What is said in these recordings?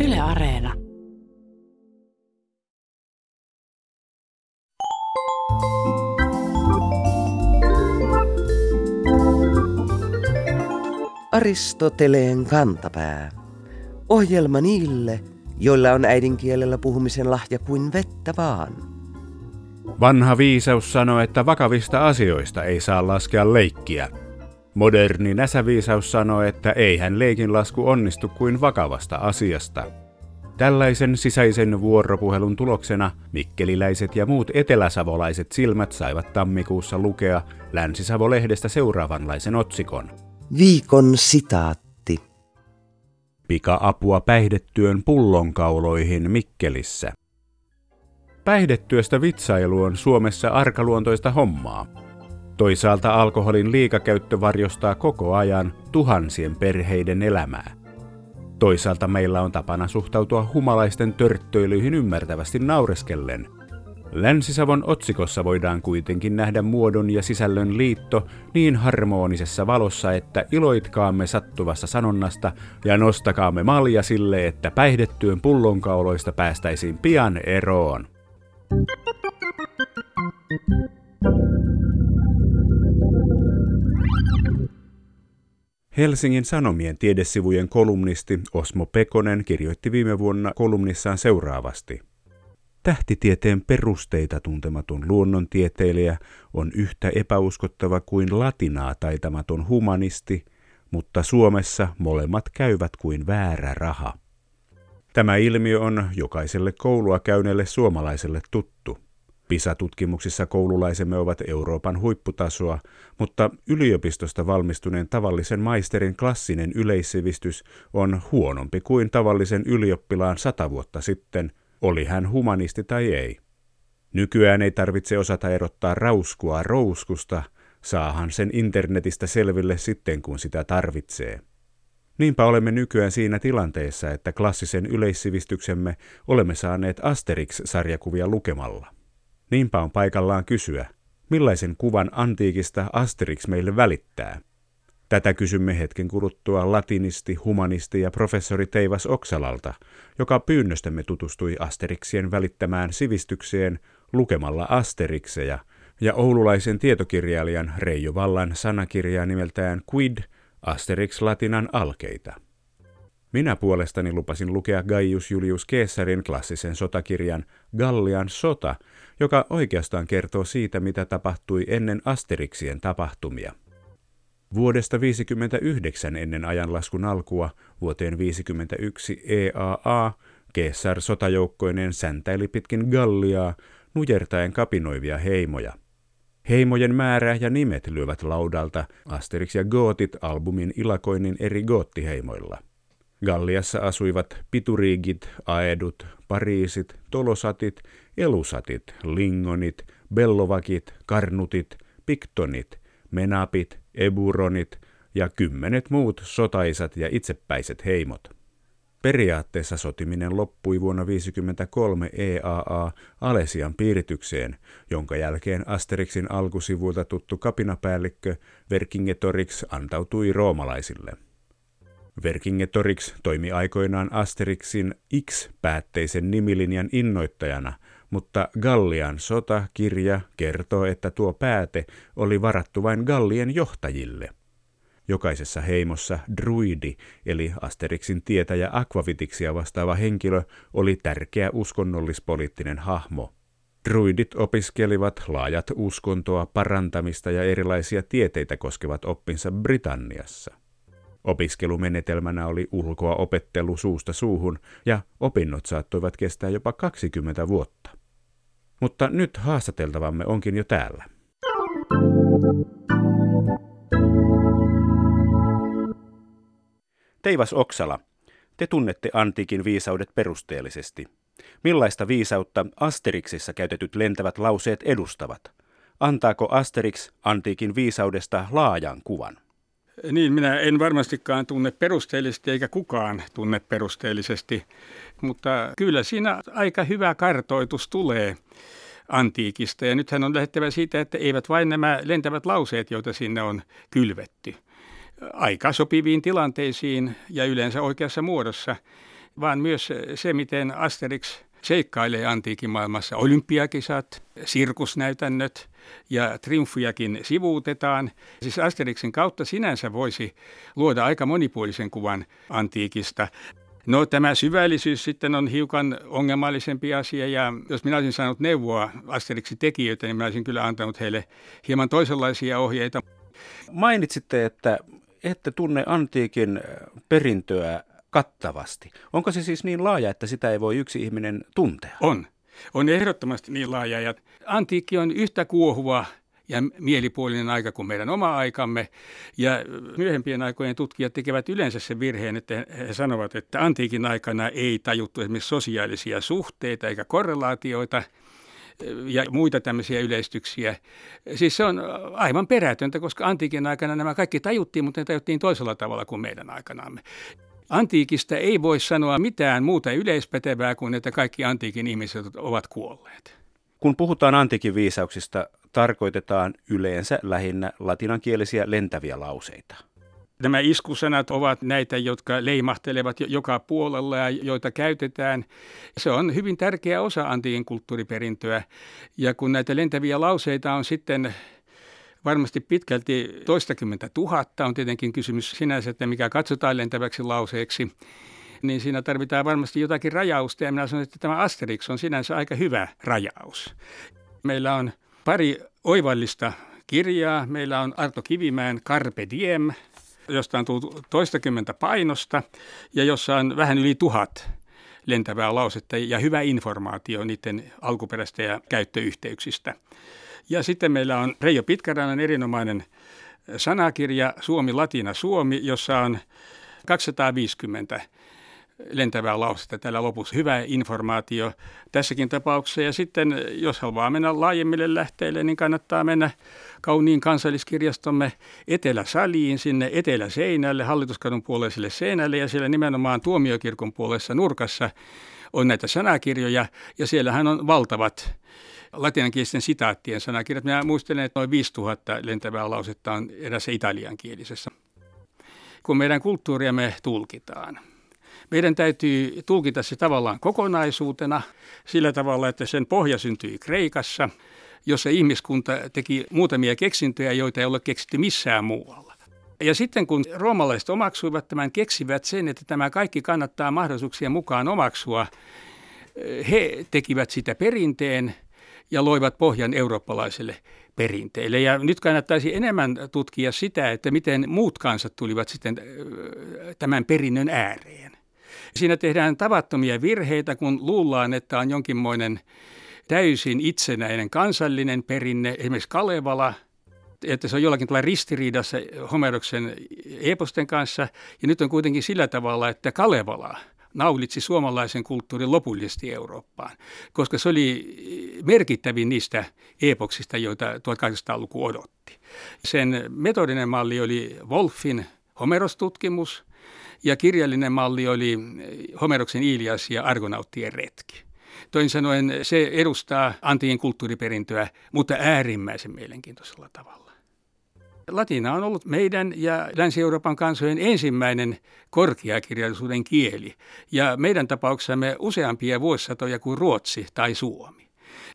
Yle Areena. Aristoteleen kantapää. Ohjelma niille, joilla on äidinkielellä puhumisen lahja kuin vettä vaan. Vanha viisaus sanoo, että vakavista asioista ei saa laskea leikkiä. Moderni näsäviisaus sanoo, että eihän leikin lasku onnistu kuin vakavasta asiasta. Tällaisen sisäisen vuoropuhelun tuloksena mikkeliläiset ja muut eteläsavolaiset silmät saivat tammikuussa lukea Länsi-Savo-lehdestä seuraavanlaisen otsikon. Viikon sitaatti. Pika-apua päihdetyön pullonkauloihin Mikkelissä. Päihdetyöstä vitsailu on Suomessa arkaluontoista hommaa. Toisaalta alkoholin liikakäyttö varjostaa koko ajan tuhansien perheiden elämää. Toisaalta meillä on tapana suhtautua humalaisten törttöilyihin ymmärtävästi naureskellen. Länsi-Savon otsikossa voidaan kuitenkin nähdä muodon ja sisällön liitto niin harmonisessa valossa, että iloitkaamme sattuvassa sanonnasta ja nostakaamme malja sille, että päihdetyön pullonkauloista päästäisiin pian eroon. Helsingin Sanomien tiedesivujen kolumnisti Osmo Pekonen kirjoitti viime vuonna kolumnissaan seuraavasti. Tähtitieteen perusteita tuntematon luonnontieteilijä on yhtä epäuskottava kuin latinaa taitamaton humanisti, mutta Suomessa molemmat käyvät kuin väärä raha. Tämä ilmiö on jokaiselle koulua käyneelle suomalaiselle tuttu. PISA-tutkimuksissa koululaisemme ovat Euroopan huipputasoa, mutta yliopistosta valmistuneen tavallisen maisterin klassinen yleissivistys on huonompi kuin tavallisen ylioppilaan sata vuotta sitten, oli hän humanisti tai ei. Nykyään ei tarvitse osata erottaa rauskua rouskusta, saahan sen internetistä selville sitten kun sitä tarvitsee. Niinpä olemme nykyään siinä tilanteessa, että klassisen yleissivistyksemme olemme saaneet Asterix-sarjakuvia lukemalla. Niinpä on paikallaan kysyä, millaisen kuvan antiikista Asterix meille välittää. Tätä kysymme hetken kuluttua latinisti, humanisti ja professori Teivas Oksalalta, joka pyynnöstämme tutustui Asterixien välittämään sivistykseen lukemalla Asterixeja ja oululaisen tietokirjailijan Reijo Vallan sanakirjaa nimeltään Quid Asterix Latinan alkeita. Minä puolestani lupasin lukea Gaius Julius Caesarin klassisen sotakirjan Gallian sota, joka oikeastaan kertoo siitä, mitä tapahtui ennen Asterixien tapahtumia. Vuodesta 59 ennen ajanlaskun alkua vuoteen 51 EAA Caesar sotajoukkoinen säntäili pitkin Galliaa nujertaen kapinoivia heimoja. Heimojen määrä ja nimet lyövät laudalta Asterix ja Gootit albumin ilakoinnin eri goottiheimoilla. Galliassa asuivat pituriigit, aedut, pariisit, tolosatit, elusatit, lingonit, bellovakit, karnutit, piktonit, menapit, eburonit ja kymmenet muut sotaisat ja itsepäiset heimot. Periaatteessa sotiminen loppui vuonna 1953 EAA Alesian piiritykseen, jonka jälkeen Asterixin alkusivuilta tuttu kapinapäällikkö Verkingetorix antautui roomalaisille. Verkingetorix toimi aikoinaan Asterixin X-päätteisen nimilinjan innoittajana, mutta Gallian sotakirja kertoo, että tuo pääte oli varattu vain Gallien johtajille. Jokaisessa heimossa druidi, eli Asterixin tietäjä Aquavitiksia vastaava henkilö, oli tärkeä uskonnollispoliittinen hahmo. Druidit opiskelivat laajat uskontoa, parantamista ja erilaisia tieteitä koskevat oppinsa Britanniassa. Opiskelumenetelmänä oli ulkoa opettelu suusta suuhun ja opinnot saattoivat kestää jopa 20 vuotta. Mutta nyt haastateltavamme onkin jo täällä. Teivas Oksala, te tunnette antiikin viisaudet perusteellisesti. Millaista viisautta Asterixissa käytetyt lentävät lauseet edustavat? Antaako Asterix antiikin viisaudesta laajan kuvan? Niin, minä en varmastikaan tunne perusteellisesti eikä kukaan tunne perusteellisesti, mutta kyllä siinä aika hyvä kartoitus tulee antiikista. Ja nythän on lähdettävä siitä, että eivät vain nämä lentävät lauseet, joita sinne on kylvetty, aika sopiviin tilanteisiin ja yleensä oikeassa muodossa. vaan myös se, miten Asterix seikkailee antiikin maailmassa. Olympiakisat, sirkusnäytännöt ja triumfiakin sivuutetaan. Siis Asterixin kautta sinänsä voisi luoda aika monipuolisen kuvan antiikista. No tämä syvällisyys sitten on hiukan ongelmallisempi asia ja jos minä olisin saanut neuvoa Asterixin tekijöitä, niin minä olisin kyllä antanut heille hieman toisenlaisia ohjeita. Mainitsitte, että ette tunne antiikin perintöä kattavasti. Onko se siis niin laaja, että sitä ei voi yksi ihminen tuntea? On. On ehdottomasti niin laaja. Ja antiikki on yhtä kuohuva ja mielipuolinen aika kuin meidän oma aikamme. Ja myöhempien aikojen tutkijat tekevät yleensä sen virheen, että he sanovat, että antiikin aikana ei tajuttu esimerkiksi sosiaalisia suhteita eikä korrelaatioita ja muita tämmöisiä yleistyksiä. Siis se on aivan perätöntä, koska antiikin aikana nämä kaikki tajuttiin, mutta ne tajuttiin toisella tavalla kuin meidän aikanamme. Antiikista ei voi sanoa mitään muuta yleispätevää kuin, että kaikki antiikin ihmiset ovat kuolleet. Kun puhutaan antiikin viisauksista, tarkoitetaan yleensä lähinnä latinankielisiä lentäviä lauseita. Nämä iskusanat ovat näitä, jotka leimahtelevat joka puolella ja joita käytetään. Se on hyvin tärkeä osa antiikin kulttuuriperintöä. Ja kun näitä lentäviä lauseita on sitten varmasti pitkälti toistakymmentä tuhatta, on tietenkin kysymys sinänsä, että mikä katsotaan lentäväksi lauseeksi, niin siinä tarvitaan varmasti jotakin rajausta. Ja minä sanon, että tämä Asterix on sinänsä aika hyvä rajaus. Meillä on pari oivallista kirjaa. Meillä on Arto Kivimäen Carpe Diem, josta on tullut toistakymmentä painosta ja jossa on vähän yli tuhat lentävää lausetta ja hyvä informaatio niiden alkuperäistä ja käyttöyhteyksistä. Ja sitten meillä on Reijo Pitkärannan erinomainen sanakirja Suomi, Latina, Suomi, jossa on 250 lentävää lausetta täällä lopussa. Hyvä informaatio tässäkin tapauksessa. Ja sitten, jos haluaa mennä laajemmille lähteille, niin kannattaa mennä kauniin kansalliskirjastomme Etelä-Saliin, sinne Etelä-Seinälle, Hallituskadun puoleiselle seinälle ja siellä nimenomaan tuomiokirkon puolessa nurkassa on näitä sanakirjoja ja siellähän on valtavat latinankielisten sitaattien sanakirjat. Minä muistelen, että noin 5000 lentävää lausetta on erässä italiankielisessä. Kun meidän kulttuuriamme tulkitaan, meidän täytyy tulkita se tavallaan kokonaisuutena sillä tavalla, että sen pohja syntyi Kreikassa, jossa ihmiskunta teki muutamia keksintöjä, joita ei ole keksitty missään muualla. Ja sitten kun roomalaiset omaksuivat tämän, keksivät sen, että tämä kaikki kannattaa mahdollisuuksien mukaan omaksua, he tekivät sitä perinteen ja loivat pohjan eurooppalaiselle perinteelle. Ja nyt kannattaisi enemmän tutkia sitä, että miten muut kansat tulivat sitten tämän perinnön ääreen. Siinä tehdään tavattomia virheitä, kun luullaan, että on jonkinmoinen täysin itsenäinen kansallinen perinne, esimerkiksi Kalevala, että se on jollakin tavalla ristiriidassa Homeroksen eposten kanssa. Ja nyt on kuitenkin sillä tavalla, että Kalevala – naulitsi suomalaisen kulttuurin lopullisesti Eurooppaan, koska se oli merkittävin niistä epoksista, joita 1800-luku odotti. Sen metodinen malli oli Wolfin Homerostutkimus ja kirjallinen malli oli Homeroksen Ilias ja Argonauttien retki. Toin sanoen se edustaa antiin kulttuuriperintöä, mutta äärimmäisen mielenkiintoisella tavalla. Latina on ollut meidän ja Länsi-Euroopan kansojen ensimmäinen korkeakirjallisuuden kieli ja meidän tapauksessamme useampia vuosisatoja kuin Ruotsi tai Suomi.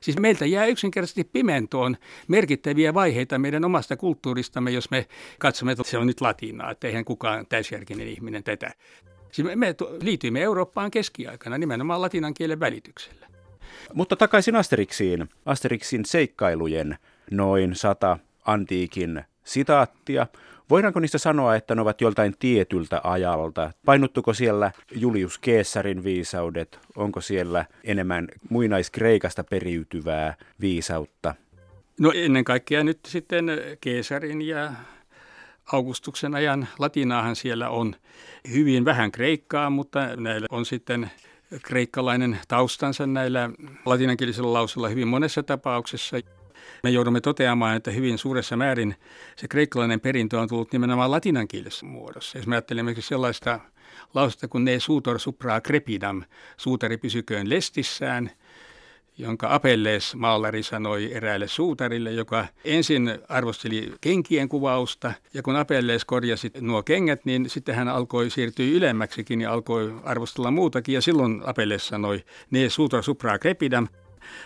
Siis meiltä jää yksinkertaisesti pimentoon merkittäviä vaiheita meidän omasta kulttuuristamme, jos me katsomme, että se on nyt latinaa, että eihän kukaan täysjärkinen ihminen tätä. Siis me liityimme Eurooppaan keskiaikana nimenomaan latinan kielen välityksellä. Mutta takaisin Asterixiin. Asterixin seikkailujen noin sata antiikin sitaattia. Voidaanko niistä sanoa, että ne ovat joltain tietyltä ajalta? Painuttuko siellä Julius Caesarin viisaudet? Onko siellä enemmän muinaiskreikasta periytyvää viisautta? No ennen kaikkea nyt sitten Keesarin ja Augustuksen ajan latinaahan siellä on hyvin vähän kreikkaa, mutta näillä on sitten kreikkalainen taustansa näillä latinankielisillä lausilla hyvin monessa tapauksessa. Me joudumme toteamaan, että hyvin suuressa määrin se kreikkalainen perintö on tullut nimenomaan latinankielisessä muodossa. Jos me ajattelemme sellaista lausetta kuin ne suutor supra crepidam, suutari pysyköön lestissään, jonka Apelles maalari sanoi eräälle suutarille, joka ensin arvosteli kenkien kuvausta, ja kun Apelles korjasi nuo kengät, niin sitten hän alkoi siirtyä ylemmäksikin ja alkoi arvostella muutakin, ja silloin Apelles sanoi, ne sutra supra crepidam,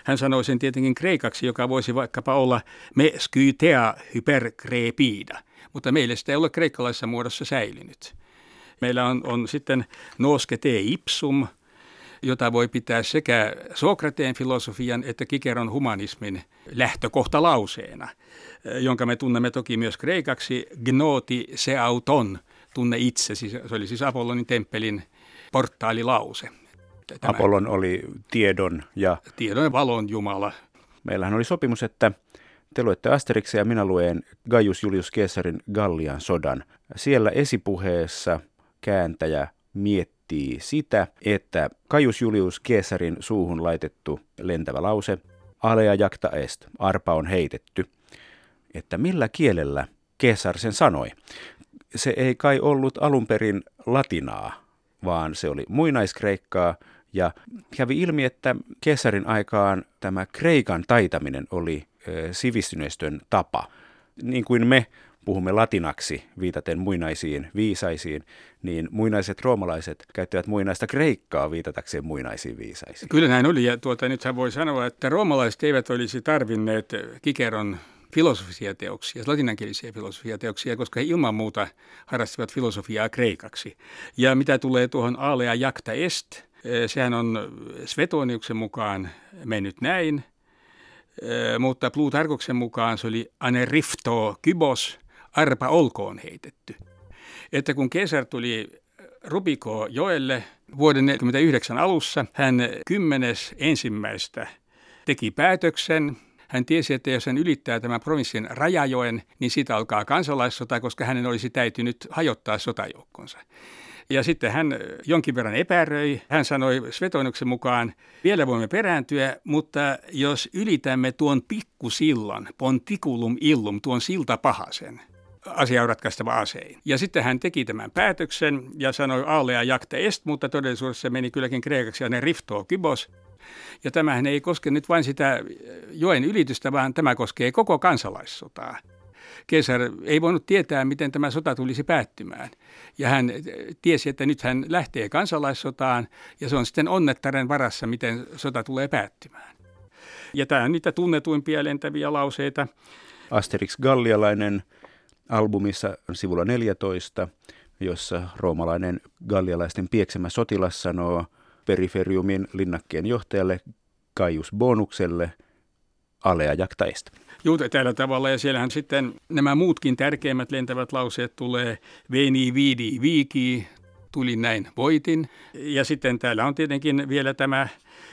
hän sanoi sen tietenkin kreikaksi, joka voisi vaikkapa olla me skytea hyperkrepida, mutta meille sitä ei ole kreikkalaisessa muodossa säilynyt. Meillä on, on sitten noske te ipsum, jota voi pitää sekä Sokrateen filosofian että Kikeron humanismin lähtökohtalauseena, jonka me tunnemme toki myös kreikaksi gnoti se auton, tunne itse, siis se oli siis Apollonin temppelin portaalilause. Tämä Apollon oli tiedon ja... Tiedon ja valon jumala. Meillähän oli sopimus, että te luette Asterixia ja minä luen Gaius Julius Caesarin Gallian sodan. Siellä esipuheessa kääntäjä miettii sitä, että Gaius Julius Caesarin suuhun laitettu lentävä lause Alea jacta est, arpa on heitetty, että millä kielellä Caesar sen sanoi. Se ei kai ollut alun perin latinaa, vaan se oli muinaiskreikkaa, ja kävi ilmi, että Kesarin aikaan tämä kreikan taitaminen oli sivistyneistön tapa. Niin kuin me puhumme latinaksi viitaten muinaisiin viisaisiin, niin muinaiset roomalaiset käyttävät muinaista kreikkaa viitatakseen muinaisiin viisaisiin. Kyllä näin oli, ja tuota, nythän voi sanoa, että roomalaiset eivät olisi tarvinneet Kikeron filosofisia teoksia, latinankielisiä filosofia teoksia, koska he ilman muuta harrastivat filosofiaa kreikaksi. Ja mitä tulee tuohon Aalea Jakta Est, sehän on Svetoniuksen mukaan mennyt näin, mutta Plutarkoksen mukaan se oli anerifto kybos, arpa olkoon heitetty. Että kun Kesar tuli Rubiko joelle vuoden 1949 alussa, hän kymmenes ensimmäistä teki päätöksen, hän tiesi, että jos hän ylittää tämän provinssin rajajoen, niin siitä alkaa kansalaissota, koska hänen olisi täytynyt hajottaa sotajoukkonsa. Ja sitten hän jonkin verran epäröi. Hän sanoi Svetonuksen mukaan, vielä voimme perääntyä, mutta jos ylitämme tuon pikkusillan, ponticulum illum, tuon silta pahasen, asia on ratkaistava asein. Ja sitten hän teki tämän päätöksen ja sanoi aalea jakte est, mutta todellisuudessa meni kylläkin kreikaksi ja ne riftoo kybos. Ja tämähän ei koske nyt vain sitä joen ylitystä, vaan tämä koskee koko kansalaissotaa. Kesar ei voinut tietää, miten tämä sota tulisi päättymään. Ja hän tiesi, että nyt hän lähtee kansalaissotaan ja se on sitten onnettaren varassa, miten sota tulee päättymään. Ja tämä on niitä tunnetuimpia lentäviä lauseita. Asterix Gallialainen albumissa sivulla 14, jossa roomalainen gallialaisten pieksemä sotilas sanoo – periferiumin linnakkeen johtajalle Kaius Bonukselle alea jaktaista. Juu, tällä tavalla ja siellähän sitten nämä muutkin tärkeimmät lentävät lauseet tulee Veni vidi viki, tuli näin voitin. Ja sitten täällä on tietenkin vielä tämä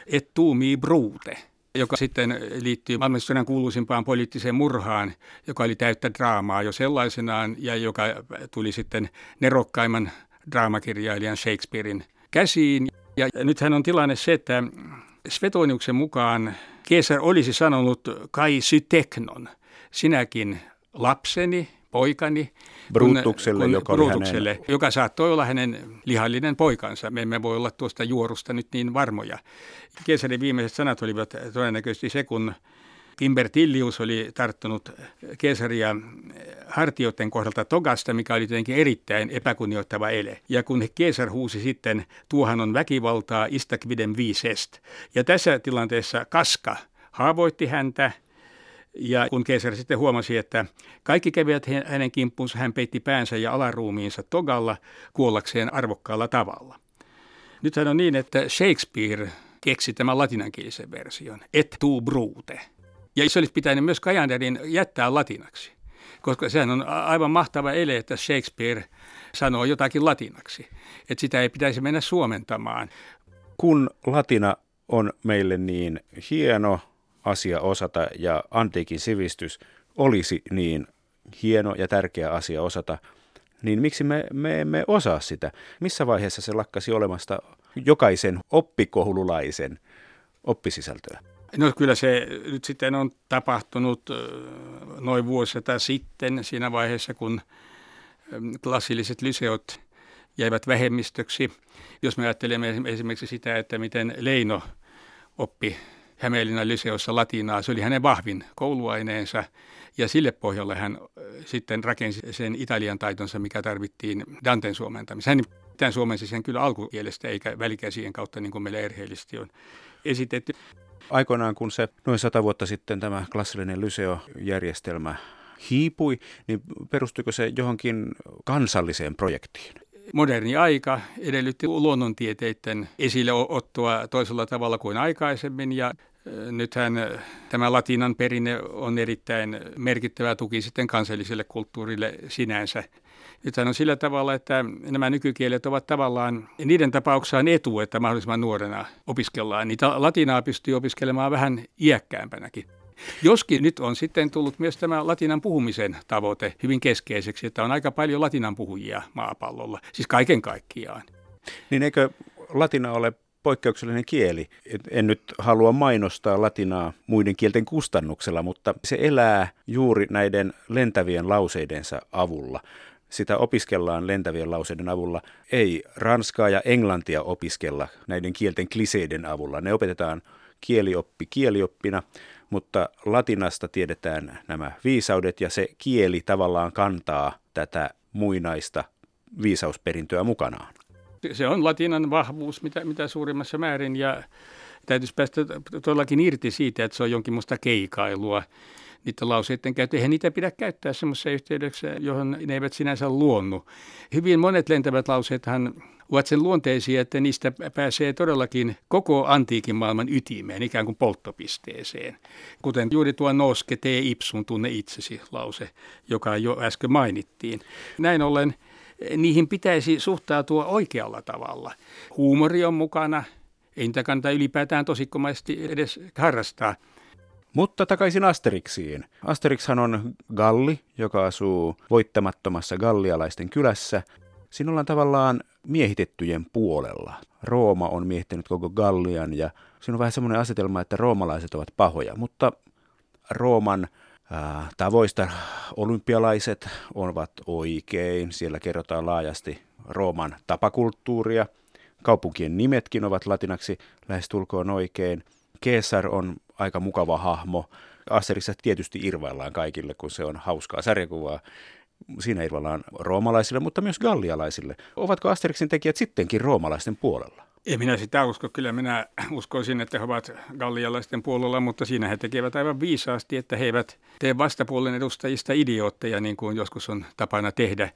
et tuumi brute, joka sitten liittyy maailmanhistorian kuuluisimpaan poliittiseen murhaan, joka oli täyttä draamaa jo sellaisenaan ja joka tuli sitten nerokkaimman draamakirjailijan Shakespearein käsiin. Ja nythän on tilanne se, että Svetoniuksen mukaan Keesar olisi sanonut kai syteknon, sinäkin lapseni, poikani, Brutukselle, kun, joka, Brutukselle hänen... joka saattoi olla hänen lihallinen poikansa. Me emme voi olla tuosta juorusta nyt niin varmoja. Keesarin viimeiset sanat olivat todennäköisesti se, kun Timbertillius oli tarttunut Keesaria hartioiden kohdalta togasta, mikä oli tietenkin erittäin epäkunnioittava ele. Ja kun Keesar huusi sitten, tuohan on väkivaltaa istakviden viisest. Ja tässä tilanteessa Kaska haavoitti häntä, ja kun Keesar sitten huomasi, että kaikki kävivät hänen kimppuunsa, hän peitti päänsä ja alaruumiinsa togalla kuollakseen arvokkaalla tavalla. Nythän on niin, että Shakespeare keksi tämän latinankielisen version, et tu brute. Ja se olisi pitänyt myös Kajanderin jättää latinaksi, koska sehän on aivan mahtava ele, että Shakespeare sanoo jotakin latinaksi. Että sitä ei pitäisi mennä suomentamaan. Kun latina on meille niin hieno asia osata ja antiikin sivistys olisi niin hieno ja tärkeä asia osata, niin miksi me, me emme osaa sitä? Missä vaiheessa se lakkasi olemasta jokaisen oppikoululaisen oppisisältöä? No kyllä se nyt sitten on tapahtunut noin vuosita sitten siinä vaiheessa, kun klassilliset lyseot jäivät vähemmistöksi. Jos me ajattelemme esimerkiksi sitä, että miten Leino oppi Hämeenlinnan lyseossa latinaa. Se oli hänen vahvin kouluaineensa ja sille pohjalle hän sitten rakensi sen italian taitonsa, mikä tarvittiin Danten suomentamiseen. Hän tämän suomensi sen kyllä alkukielestä eikä välikäsien kautta, niin kuin meillä erheellisesti on esitetty. Aikoinaan, kun se noin sata vuotta sitten tämä klassillinen lyseo-järjestelmä hiipui, niin perustuiko se johonkin kansalliseen projektiin? Moderni aika edellytti luonnontieteiden esille ottoa toisella tavalla kuin aikaisemmin ja Nythän tämä latinan perinne on erittäin merkittävä tuki sitten kansalliselle kulttuurille sinänsä. Nythän on sillä tavalla, että nämä nykykielet ovat tavallaan, niiden tapauksessa on etu, että mahdollisimman nuorena opiskellaan. Niitä latinaa pystyy opiskelemaan vähän iäkkäämpänäkin. Joskin nyt on sitten tullut myös tämä latinan puhumisen tavoite hyvin keskeiseksi, että on aika paljon latinan puhujia maapallolla, siis kaiken kaikkiaan. Niin eikö latina ole poikkeuksellinen kieli. En nyt halua mainostaa latinaa muiden kielten kustannuksella, mutta se elää juuri näiden lentävien lauseidensa avulla. Sitä opiskellaan lentävien lauseiden avulla. Ei ranskaa ja englantia opiskella näiden kielten kliseiden avulla. Ne opetetaan kielioppi kielioppina, mutta latinasta tiedetään nämä viisaudet ja se kieli tavallaan kantaa tätä muinaista viisausperintöä mukanaan. Se on latinan vahvuus mitä, mitä suurimmassa määrin ja täytyisi päästä todellakin irti siitä, että se on jonkin musta keikailua. Niiden lauseiden käyttö, eihän niitä pidä käyttää semmoisessa yhteydessä, johon ne eivät sinänsä luonnu. Hyvin monet lentävät lauseethan ovat sen luonteisia, että niistä pääsee todellakin koko antiikin maailman ytimeen, ikään kuin polttopisteeseen. Kuten juuri tuo noske tee ipsun tunne itsesi lause, joka jo äsken mainittiin. Näin ollen niihin pitäisi suhtautua oikealla tavalla. Huumori on mukana, ei niitä kannata ylipäätään tosikkomaisesti edes harrastaa. Mutta takaisin Asterixiin. Asterixhan on galli, joka asuu voittamattomassa gallialaisten kylässä. Siinä ollaan tavallaan miehitettyjen puolella. Rooma on miehittänyt koko Gallian ja siinä on vähän semmoinen asetelma, että roomalaiset ovat pahoja, mutta Rooman tavoista olympialaiset ovat oikein. Siellä kerrotaan laajasti Rooman tapakulttuuria. Kaupunkien nimetkin ovat latinaksi lähestulkoon oikein. Caesar on aika mukava hahmo. Asterissa tietysti irvaillaan kaikille, kun se on hauskaa sarjakuvaa. Siinä irvaillaan roomalaisille, mutta myös gallialaisille. Ovatko Asterixin tekijät sittenkin roomalaisten puolella? Ei minä sitä usko. Kyllä minä uskoisin, että he ovat gallialaisten puolella, mutta siinä he tekevät aivan viisaasti, että he eivät tee vastapuolen edustajista idiootteja, niin kuin joskus on tapana tehdä,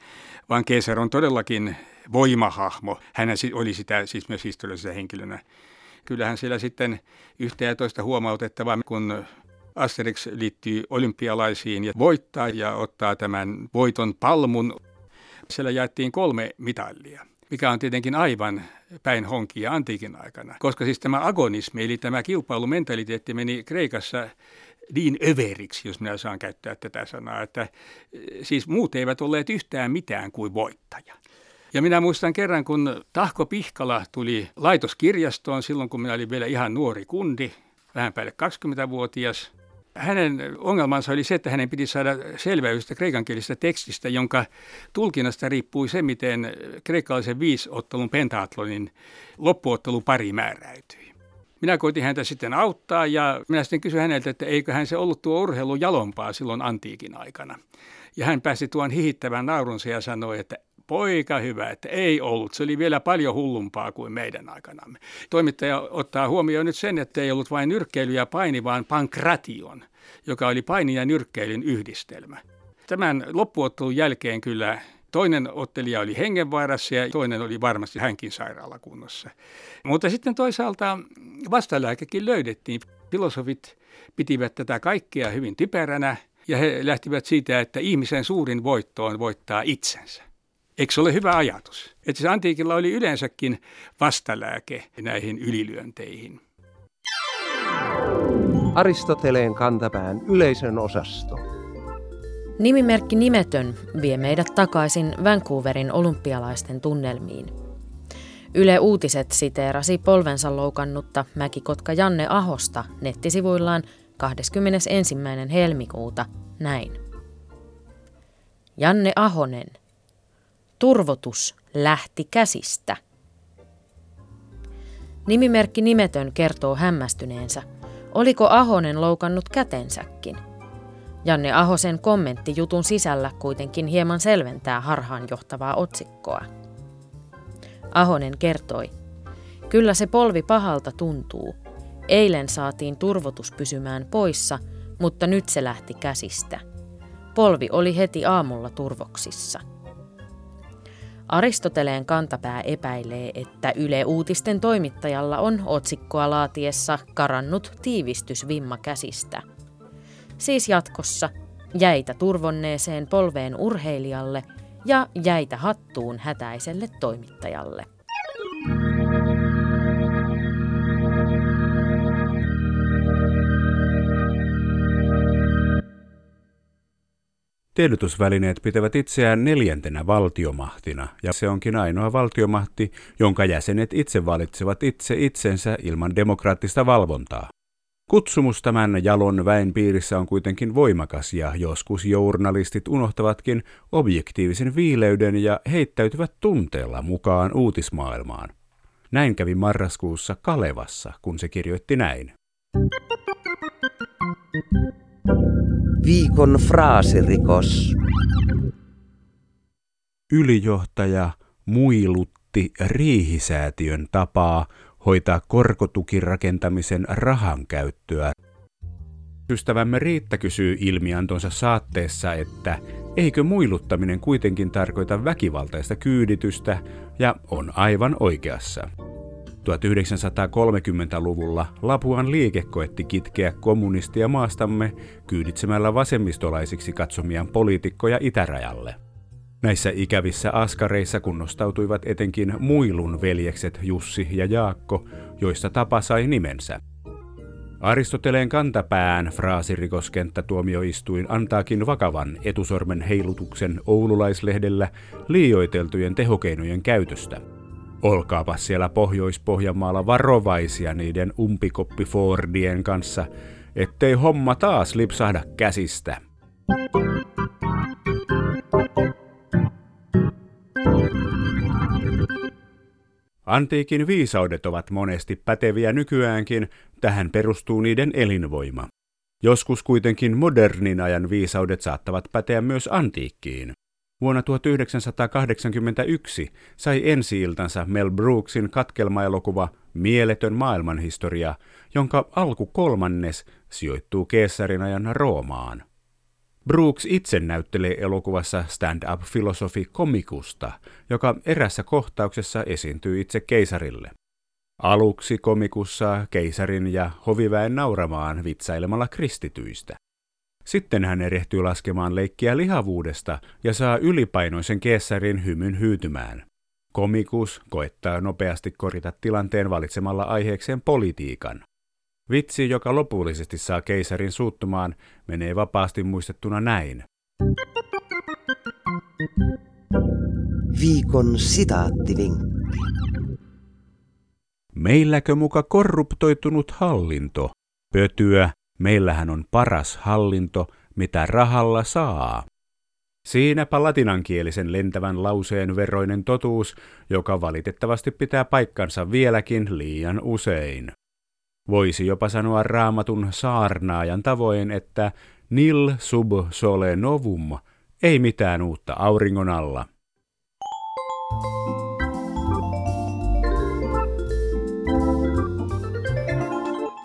vaan Keesar on todellakin voimahahmo. Hän oli sitä siis myös historiallisena henkilönä. Kyllähän siellä sitten yhtä ja toista huomautettavaa, kun Asterix liittyy olympialaisiin ja voittaa ja ottaa tämän voiton palmun. Siellä jaettiin kolme mitallia mikä on tietenkin aivan päin honkia antiikin aikana. Koska siis tämä agonismi, eli tämä kilpailumentaliteetti meni Kreikassa niin överiksi, jos minä saan käyttää tätä sanaa, että siis muut eivät olleet yhtään mitään kuin voittaja. Ja minä muistan kerran, kun Tahko Pihkala tuli laitoskirjastoon silloin, kun minä olin vielä ihan nuori kundi, vähän päälle 20-vuotias hänen ongelmansa oli se, että hänen piti saada selväystä kreikankielisestä tekstistä, jonka tulkinnasta riippui se, miten kreikkalaisen viisottelun pentaatlonin loppuottelu pari määräytyi. Minä koitin häntä sitten auttaa ja minä sitten kysyin häneltä, että eiköhän se ollut tuo urheilu jalompaa silloin antiikin aikana. Ja hän pääsi tuon hihittävän naurunsa ja sanoi, että poika hyvä, että ei ollut. Se oli vielä paljon hullumpaa kuin meidän aikanamme. Toimittaja ottaa huomioon nyt sen, että ei ollut vain nyrkkeily ja paini, vaan pankration, joka oli paini ja nyrkkeilyn yhdistelmä. Tämän loppuottelun jälkeen kyllä toinen ottelija oli hengenvaarassa ja toinen oli varmasti hänkin sairaalakunnossa. Mutta sitten toisaalta vastalääkekin löydettiin. Filosofit pitivät tätä kaikkea hyvin typeränä ja he lähtivät siitä, että ihmisen suurin voitto on voittaa itsensä. Eikö se ole hyvä ajatus? Että se antiikilla oli yleensäkin vastalääke näihin ylilyönteihin. Aristoteleen kantapään yleisön osasto. Nimimerkki Nimetön vie meidät takaisin Vancouverin olympialaisten tunnelmiin. Yle Uutiset siteerasi polvensa loukannutta Mäkikotka Janne Ahosta nettisivuillaan 21. helmikuuta näin. Janne Ahonen – Turvotus lähti käsistä. Nimimerkki nimetön kertoo hämmästyneensä. Oliko Ahonen loukannut kätensäkin? Janne Ahosen kommentti jutun sisällä kuitenkin hieman selventää harhaanjohtavaa otsikkoa. Ahonen kertoi, kyllä se polvi pahalta tuntuu. Eilen saatiin turvotus pysymään poissa, mutta nyt se lähti käsistä. Polvi oli heti aamulla turvoksissa. Aristoteleen kantapää epäilee, että Yle Uutisten toimittajalla on otsikkoa laatiessa karannut tiivistysvimma käsistä. Siis jatkossa jäitä turvonneeseen polveen urheilijalle ja jäitä hattuun hätäiselle toimittajalle. Tiedotusvälineet pitävät itseään neljäntenä valtiomahtina, ja se onkin ainoa valtiomahti, jonka jäsenet itse valitsevat itse itsensä ilman demokraattista valvontaa. Kutsumus tämän jalon väen piirissä on kuitenkin voimakas ja joskus journalistit unohtavatkin objektiivisen viileyden ja heittäytyvät tunteella mukaan uutismaailmaan. Näin kävi marraskuussa Kalevassa, kun se kirjoitti näin. Viikon fraasirikos. Ylijohtaja muilutti riihisäätiön tapaa hoitaa korkotukirakentamisen rahan käyttöä. Ystävämme Riitta kysyy ilmiantonsa saatteessa, että eikö muiluttaminen kuitenkin tarkoita väkivaltaista kyyditystä, ja on aivan oikeassa. 1930-luvulla Lapuan liike koetti kitkeä kommunistia maastamme kyyditsemällä vasemmistolaisiksi katsomiaan poliitikkoja itärajalle. Näissä ikävissä askareissa kunnostautuivat etenkin Muilun veljekset Jussi ja Jaakko, joista tapa sai nimensä. Aristoteleen kantapään fraasirikoskenttätuomioistuin antaakin vakavan etusormen heilutuksen oululaislehdellä liioiteltujen tehokeinojen käytöstä – Olkaapa siellä Pohjois-Pohjanmaalla varovaisia niiden umpikoppifordien kanssa, ettei homma taas lipsahda käsistä. Antiikin viisaudet ovat monesti päteviä nykyäänkin, tähän perustuu niiden elinvoima. Joskus kuitenkin modernin ajan viisaudet saattavat päteä myös antiikkiin. Vuonna 1981 sai ensi-iltansa Mel Brooksin katkelmaelokuva Mieletön maailmanhistoria, jonka alku kolmannes sijoittuu keessarin ajan Roomaan. Brooks itse näyttelee elokuvassa stand-up-filosofi komikusta, joka erässä kohtauksessa esiintyy itse keisarille. Aluksi komikussa keisarin ja hoviväen nauramaan vitsailemalla kristityistä. Sitten hän erehtyy laskemaan leikkiä lihavuudesta ja saa ylipainoisen keessarin hymyn hyytymään. Komikus koettaa nopeasti korjata tilanteen valitsemalla aiheekseen politiikan. Vitsi, joka lopullisesti saa keisarin suuttumaan, menee vapaasti muistettuna näin. Viikon sitaattivinkki. Meilläkö muka korruptoitunut hallinto? Pötyä, Meillähän on paras hallinto, mitä rahalla saa. Siinäpä latinankielisen lentävän lauseen veroinen totuus, joka valitettavasti pitää paikkansa vieläkin liian usein. Voisi jopa sanoa raamatun saarnaajan tavoin, että nil sub sole novum, ei mitään uutta auringon alla.